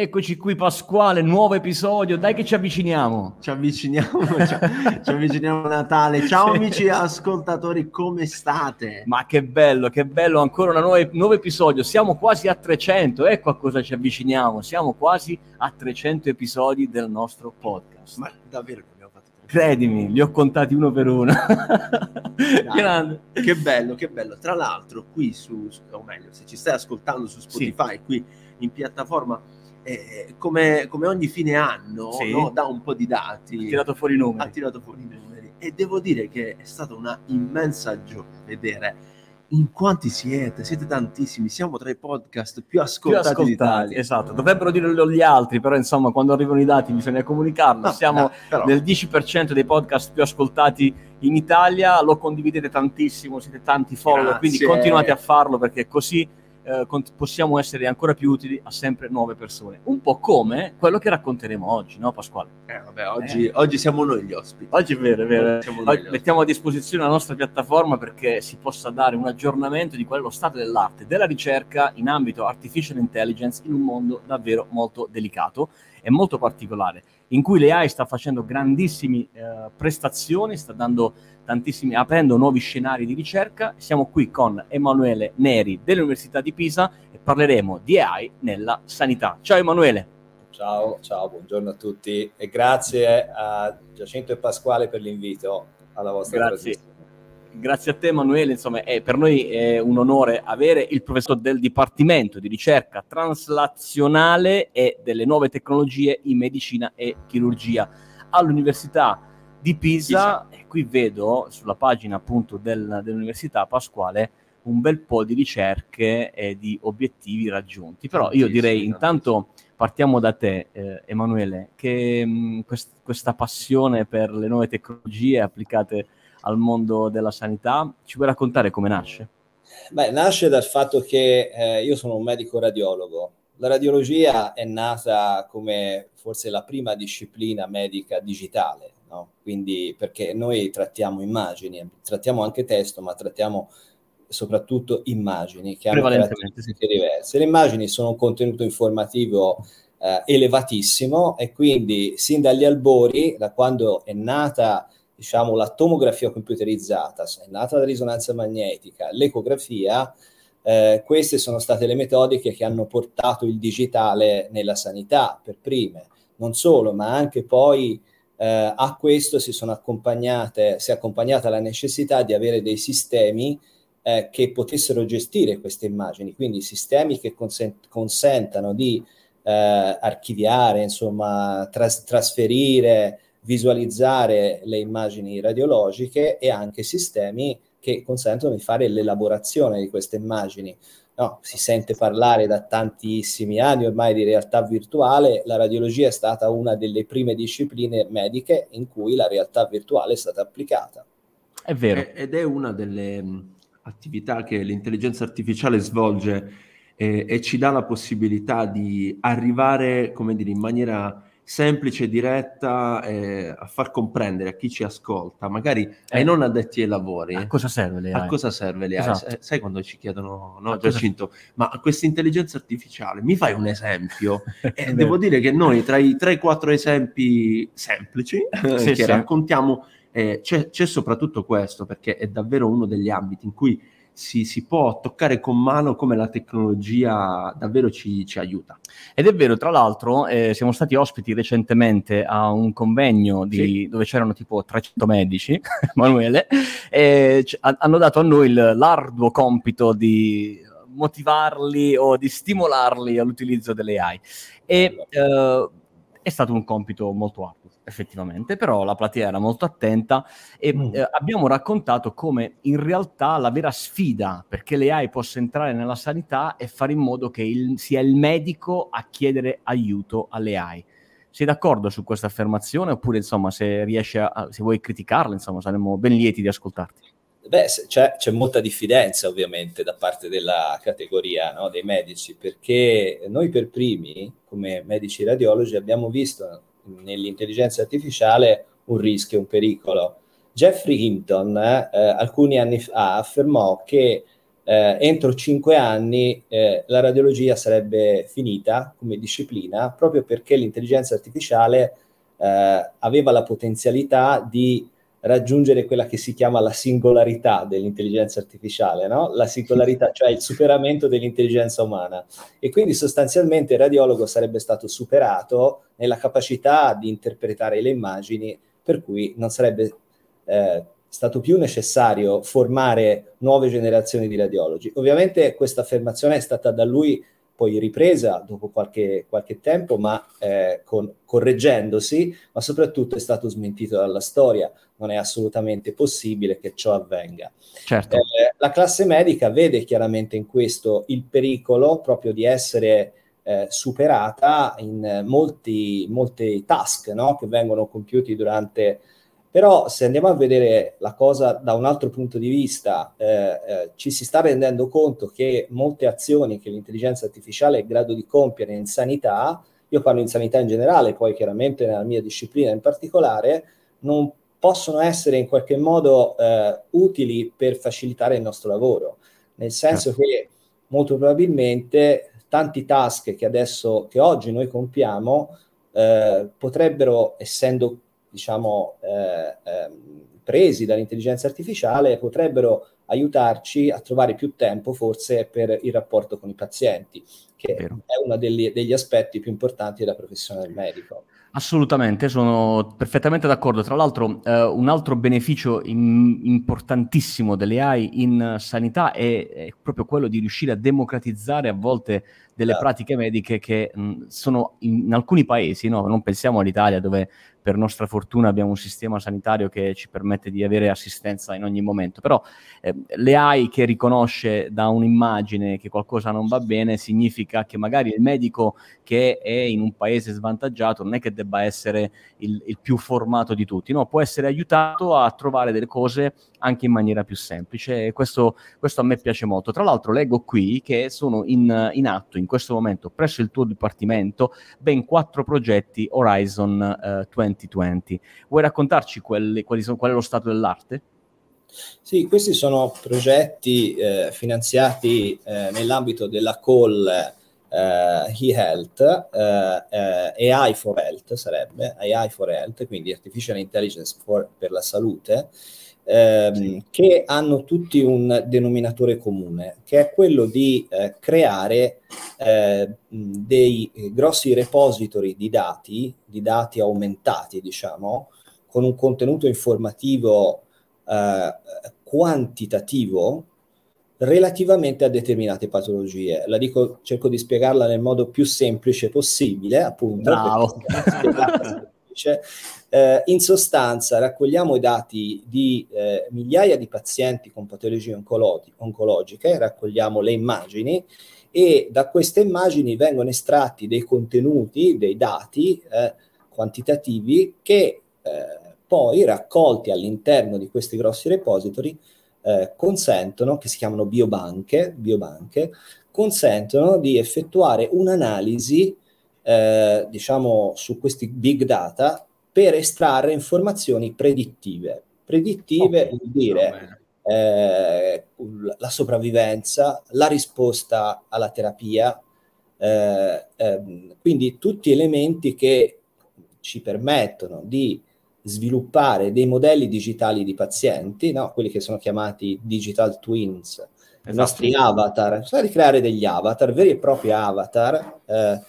Eccoci qui Pasquale, nuovo episodio, dai che ci avviciniamo. Ci avviciniamo, ci, ci avviciniamo a Natale. Ciao sì. amici ascoltatori, come state? Ma che bello, che bello, ancora un nuovo, nuovo episodio, siamo quasi a 300, ecco a cosa ci avviciniamo, siamo quasi a 300 episodi del nostro podcast. Ma davvero abbiamo fatto 300? Credimi, li ho contati uno per uno. Grande. Che bello, che bello. Tra l'altro qui su, o meglio, se ci stai ascoltando su Spotify, sì. qui in piattaforma eh, come, come, ogni fine anno sì. no, dà un po' di dati. Ha tirato fuori i numeri. Ha tirato fuori i numeri. E devo dire che è stata una immensa gioia vedere in quanti siete? Siete tantissimi, siamo tra i podcast più ascoltati, più ascoltati. Esatto, dovrebbero dirlo gli altri, però insomma quando arrivano i dati bisogna comunicarlo. No, siamo no, però... nel 10% dei podcast più ascoltati in Italia, lo condividete tantissimo, siete tanti follower, quindi continuate a farlo perché così eh, possiamo essere ancora più utili a sempre nuove persone. Un po' come quello che racconteremo oggi, no Pasquale? Eh, vabbè, oggi, eh. oggi siamo noi gli ospiti. Oggi è vero, è vero. Oggi mettiamo a disposizione la nostra piattaforma perché si possa dare un aggiornamento di quello stato dell'arte, della ricerca in ambito artificial intelligence in un mondo davvero molto delicato e molto particolare, in cui l'AI sta facendo grandissime eh, prestazioni, sta dando tantissimi, aprendo nuovi scenari di ricerca. Siamo qui con Emanuele Neri dell'Università di Pisa e parleremo di AI nella sanità. Ciao Emanuele. Ciao, ciao, buongiorno a tutti e grazie a Giacinto e Pasquale per l'invito alla vostra grazie. Grazie a te Emanuele, insomma è, per noi è un onore avere il professore del Dipartimento di Ricerca Translazionale e delle Nuove Tecnologie in Medicina e Chirurgia all'Università di Pisa. Pisa. E qui vedo sulla pagina appunto del, dell'Università Pasquale un bel po' di ricerche e di obiettivi raggiunti. Però io direi intanto partiamo da te, eh, Emanuele, che mh, mm, quest- questa passione per le nuove tecnologie applicate al mondo della sanità, ci vuoi raccontare come nasce? Beh, nasce dal fatto che eh, io sono un medico radiologo. La radiologia è nata come forse la prima disciplina medica digitale, no? Quindi perché noi trattiamo immagini, trattiamo anche testo, ma trattiamo soprattutto immagini che hanno caratteristiche diverse. Le immagini sono un contenuto informativo eh, elevatissimo e quindi sin dagli albori, da quando è nata diciamo, la tomografia computerizzata, è nata la risonanza magnetica, l'ecografia, eh, queste sono state le metodiche che hanno portato il digitale nella sanità per prime. Non solo, ma anche poi eh, a questo si, sono accompagnate, si è accompagnata la necessità di avere dei sistemi eh, che potessero gestire queste immagini, quindi sistemi che consent- consentano di eh, archiviare, insomma, tras- trasferire, visualizzare le immagini radiologiche e anche sistemi che consentono di fare l'elaborazione di queste immagini no, si sente parlare da tantissimi anni ormai di realtà virtuale, la radiologia è stata una delle prime discipline mediche in cui la realtà virtuale è stata applicata. È vero. Ed è una delle attività che l'intelligenza artificiale svolge eh, e ci dà la possibilità di arrivare, come dire, in maniera semplice, diretta, eh, a far comprendere a chi ci ascolta, magari eh, ai non addetti ai lavori. A cosa serve le AI? A cosa serve le AI? Esatto. Sai quando ci chiedono, no, Giacinto, cosa... ma questa intelligenza artificiale, mi fai un esempio? e devo dire che noi tra i 3-4 esempi semplici sì, che sì. raccontiamo, eh, c'è, c'è soprattutto questo, perché è davvero uno degli ambiti in cui si, si, può toccare con mano come la tecnologia davvero ci, ci aiuta. Ed è vero, tra l'altro, eh, siamo stati ospiti recentemente a un convegno di, sì. dove c'erano tipo 300 medici, Emanuele, e c- hanno dato a noi il, l'arduo compito di motivarli o di stimolarli all'utilizzo delle AI. E eh, è stato un compito molto arduo effettivamente, però la platea era molto attenta e mm. eh, abbiamo raccontato come in realtà la vera sfida perché le AI possa entrare nella sanità è fare in modo che il, sia il medico a chiedere aiuto alle AI. Sei d'accordo su questa affermazione oppure insomma se riesci a, se vuoi criticarla insomma saremmo ben lieti di ascoltarti. Beh, c'è, c'è, molta diffidenza ovviamente da parte della categoria no, dei medici, perché noi per primi, come medici radiologi, abbiamo visto nell'intelligenza artificiale un rischio, un pericolo. Jeffrey Hinton eh, alcuni anni fa affermò che eh, entro cinque anni eh, la radiologia sarebbe finita come disciplina proprio perché l'intelligenza artificiale eh, aveva la potenzialità di raggiungere quella che si chiama la singolarità dell'intelligenza artificiale, no? la singolarità, cioè il superamento dell'intelligenza umana. E quindi sostanzialmente il radiologo sarebbe stato superato nella capacità di interpretare le immagini, per cui non sarebbe eh, stato più necessario formare nuove generazioni di radiologi. Ovviamente questa affermazione è stata da lui poi ripresa dopo qualche, qualche tempo, ma eh, con, correggendosi, ma soprattutto è stato smentito dalla storia. Non è assolutamente possibile che ciò avvenga. Certo. Eh, la classe medica vede chiaramente in questo il pericolo proprio di essere eh, superata in molti, molti task no? che vengono compiuti durante però se andiamo a vedere la cosa da un altro punto di vista, eh, eh, ci si sta rendendo conto che molte azioni che l'intelligenza artificiale è in grado di compiere in sanità, io parlo in sanità in generale, poi chiaramente nella mia disciplina in particolare, non possono essere in qualche modo eh, utili per facilitare il nostro lavoro, nel senso certo. che molto probabilmente tanti task che adesso, che oggi noi compiamo, eh, potrebbero, essendo diciamo, eh, eh, presi dall'intelligenza artificiale potrebbero aiutarci a trovare più tempo forse per il rapporto con i pazienti, che Vero. è uno degli, degli aspetti più importanti della professione del medico. Assolutamente, sono perfettamente d'accordo. Tra l'altro, eh, un altro beneficio in, importantissimo delle AI in sanità è, è, proprio quello di riuscire a democratizzare a volte delle certo. pratiche mediche che mh, sono in, in, alcuni paesi, no? non pensiamo all'Italia dove per nostra fortuna abbiamo un sistema sanitario che ci permette di avere assistenza in ogni momento, però eh, le AI che riconosce da un'immagine che qualcosa non va bene significa che magari il medico che è in un paese svantaggiato non è che debba essere il, il più formato di tutti, no, può essere aiutato a trovare delle cose anche in maniera più semplice e questo, questo a me piace molto. Tra l'altro leggo qui che sono in, in atto in questo momento presso il tuo dipartimento ben quattro progetti Horizon eh, 2020. Vuoi raccontarci quelli, quali sono, qual è lo stato dell'arte? Sì, questi sono progetti eh, finanziati eh, nell'ambito della call eh, e-health, eh, AI for health sarebbe, AI for health, quindi Artificial Intelligence for, per la salute, ehm, che hanno tutti un denominatore comune, che è quello di eh, creare eh, dei grossi repository di dati, di dati aumentati, diciamo, con un contenuto informativo eh, quantitativo relativamente a determinate patologie. La dico, cerco di spiegarla nel modo più semplice possibile, appunto. Bravo. Eh, in sostanza raccogliamo i dati di eh, migliaia di pazienti con patologie oncolo- oncologiche, raccogliamo le immagini e da queste immagini vengono estratti dei contenuti, dei dati eh, quantitativi che eh, poi raccolti all'interno di questi grossi repository eh, consentono, che si chiamano biobanche, biobanche, consentono di effettuare un'analisi eh, diciamo su questi big data per estrarre informazioni predittive. Predittive okay. vuol dire eh, la sopravvivenza, la risposta alla terapia, eh, ehm, quindi tutti elementi che ci permettono di sviluppare dei modelli digitali di pazienti, no? quelli che sono chiamati digital twins, esatto. i nostri avatar, cioè di creare degli avatar, veri e propri avatar, eh,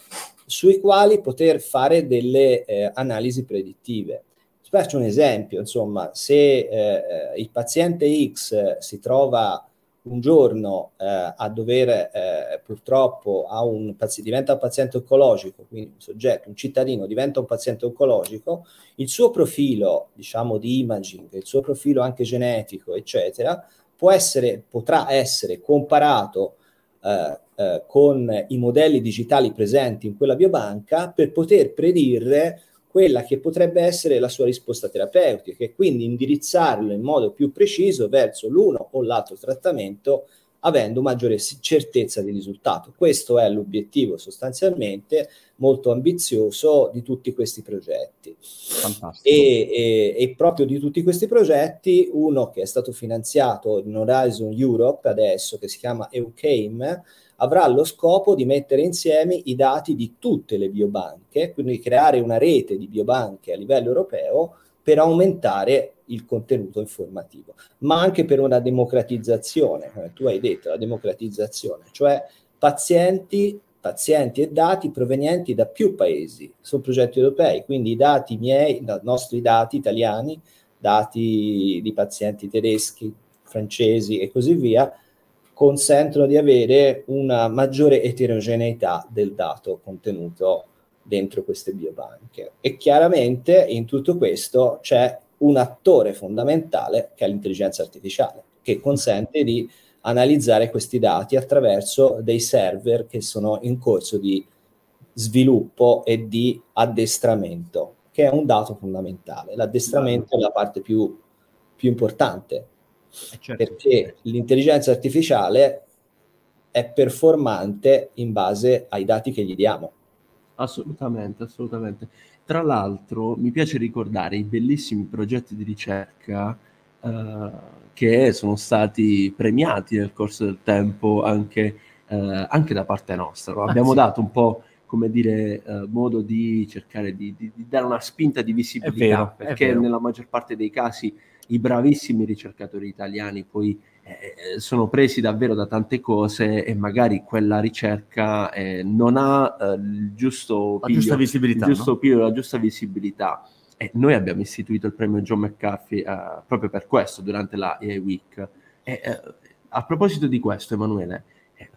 sui quali poter fare delle eh, analisi predittive. Faccio un esempio, insomma, se eh, eh il paziente X si trova un giorno eh, a dover, eh, purtroppo, a un, diventa un paziente oncologico, quindi un soggetto, un cittadino diventa un paziente oncologico, il suo profilo, diciamo, di imaging, il suo profilo anche genetico, eccetera, può essere, potrà essere comparato eh, eh con i modelli digitali presenti in quella biobanca per poter predire quella che potrebbe essere la sua risposta terapeutica e quindi indirizzarlo in modo più preciso verso l'uno o l'altro trattamento avendo maggiore certezza di risultato. Questo è l'obiettivo sostanzialmente molto ambizioso di tutti questi progetti. E, e, e, proprio di tutti questi progetti, uno che è stato finanziato in Horizon Europe adesso, che si chiama EUCAME, avrà lo scopo di mettere insieme i dati di tutte le biobanche, quindi creare una rete di biobanche a livello europeo per aumentare il contenuto informativo, ma anche per una democratizzazione, come tu hai detto, la democratizzazione, cioè pazienti, pazienti e dati provenienti da più paesi, sono progetti europei, quindi i dati miei, i nostri dati italiani, dati di pazienti tedeschi, francesi e così via, consentono di avere una maggiore eterogeneità del dato contenuto dentro queste biobanche. E chiaramente in tutto questo c'è un attore fondamentale che è l'intelligenza artificiale, che consente di analizzare questi dati attraverso dei server che sono in corso di sviluppo e di addestramento, che è un dato fondamentale. L'addestramento è la parte più, più importante, certo. perché l'intelligenza artificiale è performante in base ai dati che gli diamo. Assolutamente, assolutamente. Tra l'altro mi piace ricordare i bellissimi progetti di ricerca eh, che sono stati premiati nel corso del tempo anche, eh, anche da parte nostra. No? Abbiamo ah, sì. dato un po' come dire, eh, modo di cercare di, di, di, dare una spinta di visibilità, vero, perché nella maggior parte dei casi i bravissimi ricercatori italiani poi eh, sono presi davvero da tante cose e magari quella ricerca eh, non ha eh, il giusto la piglio, giusta visibilità, il giusto no? piglio, la giusta visibilità. E noi abbiamo istituito il premio John McAfee eh, proprio per questo durante la EA Week. E, eh, a proposito di questo, Emanuele,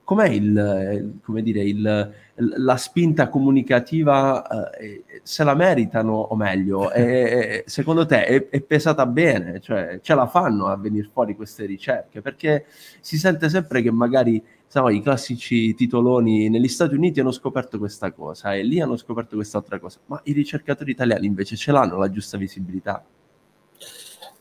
com'è il, come dire, il, la spinta comunicativa, eh, se la meritano o meglio, è, secondo te è, è, pesata bene, cioè ce la fanno a venire fuori queste ricerche? Perché si sente sempre che magari so, i classici titoloni negli Stati Uniti hanno scoperto questa cosa e lì hanno scoperto quest'altra cosa, ma i ricercatori italiani invece ce l'hanno la giusta visibilità.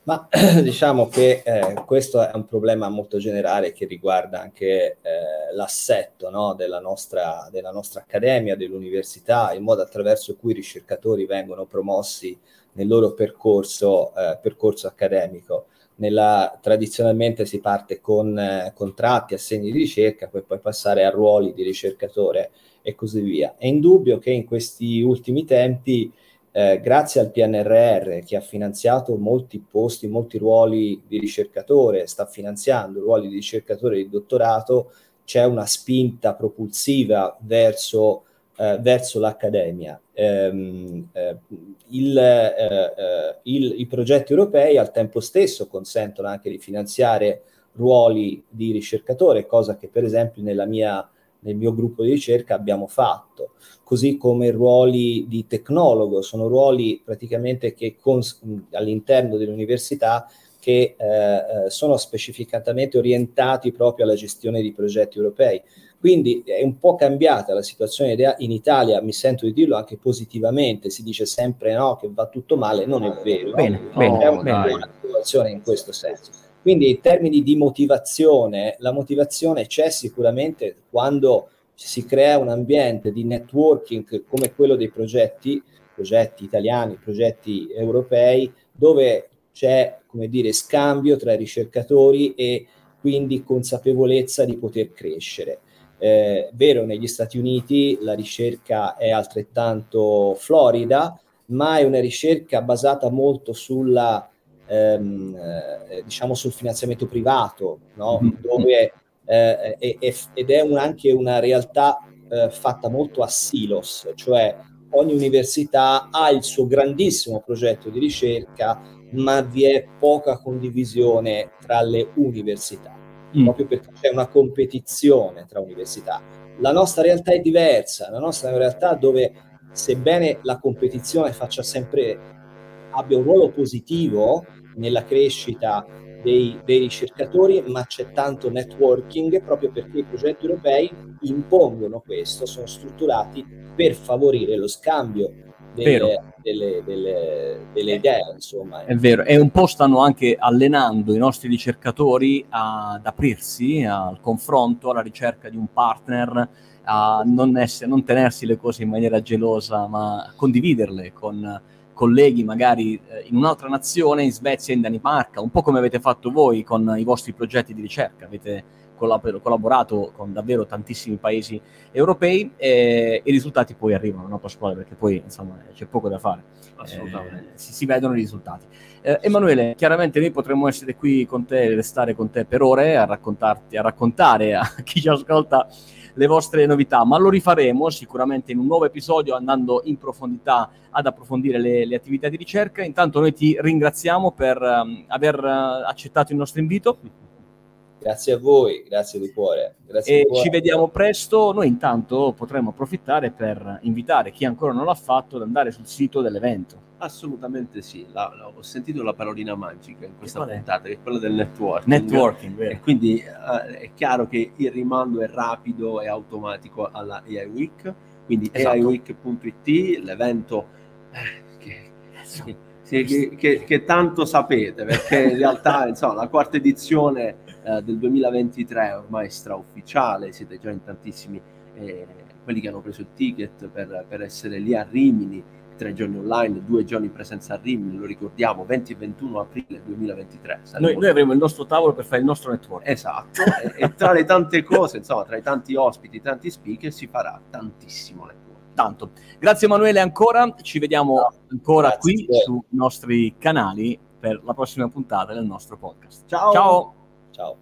Ma diciamo che eh, questo è un problema molto generale che riguarda anche eh, l'assetto no, della, nostra, della, nostra, accademia, dell'università, il modo attraverso cui i ricercatori vengono promossi nel loro percorso, eh, percorso accademico. Nella, tradizionalmente si parte con eh, contratti, assegni di ricerca, poi poi passare a ruoli di ricercatore e così via. È indubbio che in questi ultimi tempi eh, grazie al PNRR che ha finanziato molti posti, molti ruoli di ricercatore, sta finanziando ruoli di ricercatore di dottorato, c'è una spinta propulsiva verso, eh, verso l'accademia. Ehm, eh, il, eh, eh, il, I progetti europei al tempo stesso consentono anche di finanziare ruoli di ricercatore, cosa che per esempio nella mia nel mio gruppo di ricerca abbiamo fatto, così come ruoli di tecnologo, sono ruoli praticamente che cons- all'interno dell'università che eh, eh, sono specificatamente orientati proprio alla gestione di progetti europei. Quindi è un po' cambiata la situazione in Italia, mi sento di dirlo anche positivamente, si dice sempre no, che va tutto male, non è vero. Bene, no? bene, è una situazione in questo senso. Quindi in termini di motivazione, la motivazione c'è sicuramente quando si crea un ambiente di networking come quello dei progetti, progetti italiani, progetti europei, dove c'è, come dire, scambio tra i ricercatori e quindi consapevolezza di poter crescere. Eh, vero, negli Stati Uniti la ricerca è altrettanto florida, ma è una ricerca basata molto sulla ehm, eh, diciamo sul finanziamento privato, no? mm-hmm. dove, eh, è, è, ed è un, anche una realtà eh, fatta molto a silos, cioè ogni università ha il suo grandissimo progetto di ricerca, ma vi è poca condivisione tra le università, mm. proprio perché c'è una competizione tra università. La nostra realtà è diversa, la nostra è una realtà dove sebbene la competizione faccia sempre abbia un ruolo positivo nella crescita dei, dei, ricercatori, ma c'è tanto networking proprio perché i progetti europei impongono questo, sono strutturati per favorire lo scambio delle, delle, delle, delle, idee, insomma. È vero, e un po' stanno anche allenando i nostri ricercatori ad aprirsi al confronto, alla ricerca di un partner, a non, essere, non tenersi le cose in maniera gelosa, ma condividerle con colleghi magari eh, in un'altra nazione, in Svezia, in Danimarca, un po' come avete fatto voi con i vostri progetti di ricerca. Avete collab- collaborato con davvero tantissimi paesi europei e i risultati poi arrivano, no Pasquale? Perché poi insomma c'è poco da fare. Assolutamente. Eh, si, si, vedono i risultati. Eh, Emanuele, chiaramente noi potremmo essere qui con te, restare con te per ore a raccontarti, a raccontare a chi ci ascolta le vostre novità, ma lo rifaremo sicuramente in un nuovo episodio andando in profondità ad approfondire le, le attività di ricerca. Intanto noi ti ringraziamo per um, aver uh, accettato il nostro invito. Grazie a voi, grazie di cuore. Grazie e di cuore. ci vediamo presto. Noi intanto potremo approfittare per invitare chi ancora non l'ha fatto ad andare sul sito dell'evento. Assolutamente sì, la, la, ho sentito la parolina magica in questa puntata, che è quella del networking. Networking, vero. E quindi eh, è chiaro che il rimando è rapido e automatico alla AI Week, quindi esatto. aiweek.it, l'evento eh, che, che, che, che, che tanto sapete, perché in realtà insomma, la quarta edizione eh, del 2023 ormai straufficiale, siete già in tantissimi eh, quelli che hanno preso il ticket per, per, essere lì a Rimini, tre giorni online, due giorni in presenza a Rimini, lo ricordiamo, 20 e 21 aprile 2023. Noi, noi, avremo il nostro tavolo per fare il nostro network. Esatto, e, e, tra le tante cose, insomma, tra i tanti ospiti, tanti speaker, si farà tantissimo network. Tanto. Grazie Emanuele ancora, ci vediamo no, ancora qui sui nostri canali per la prossima puntata del nostro podcast. Ciao! Ciao! Ciao.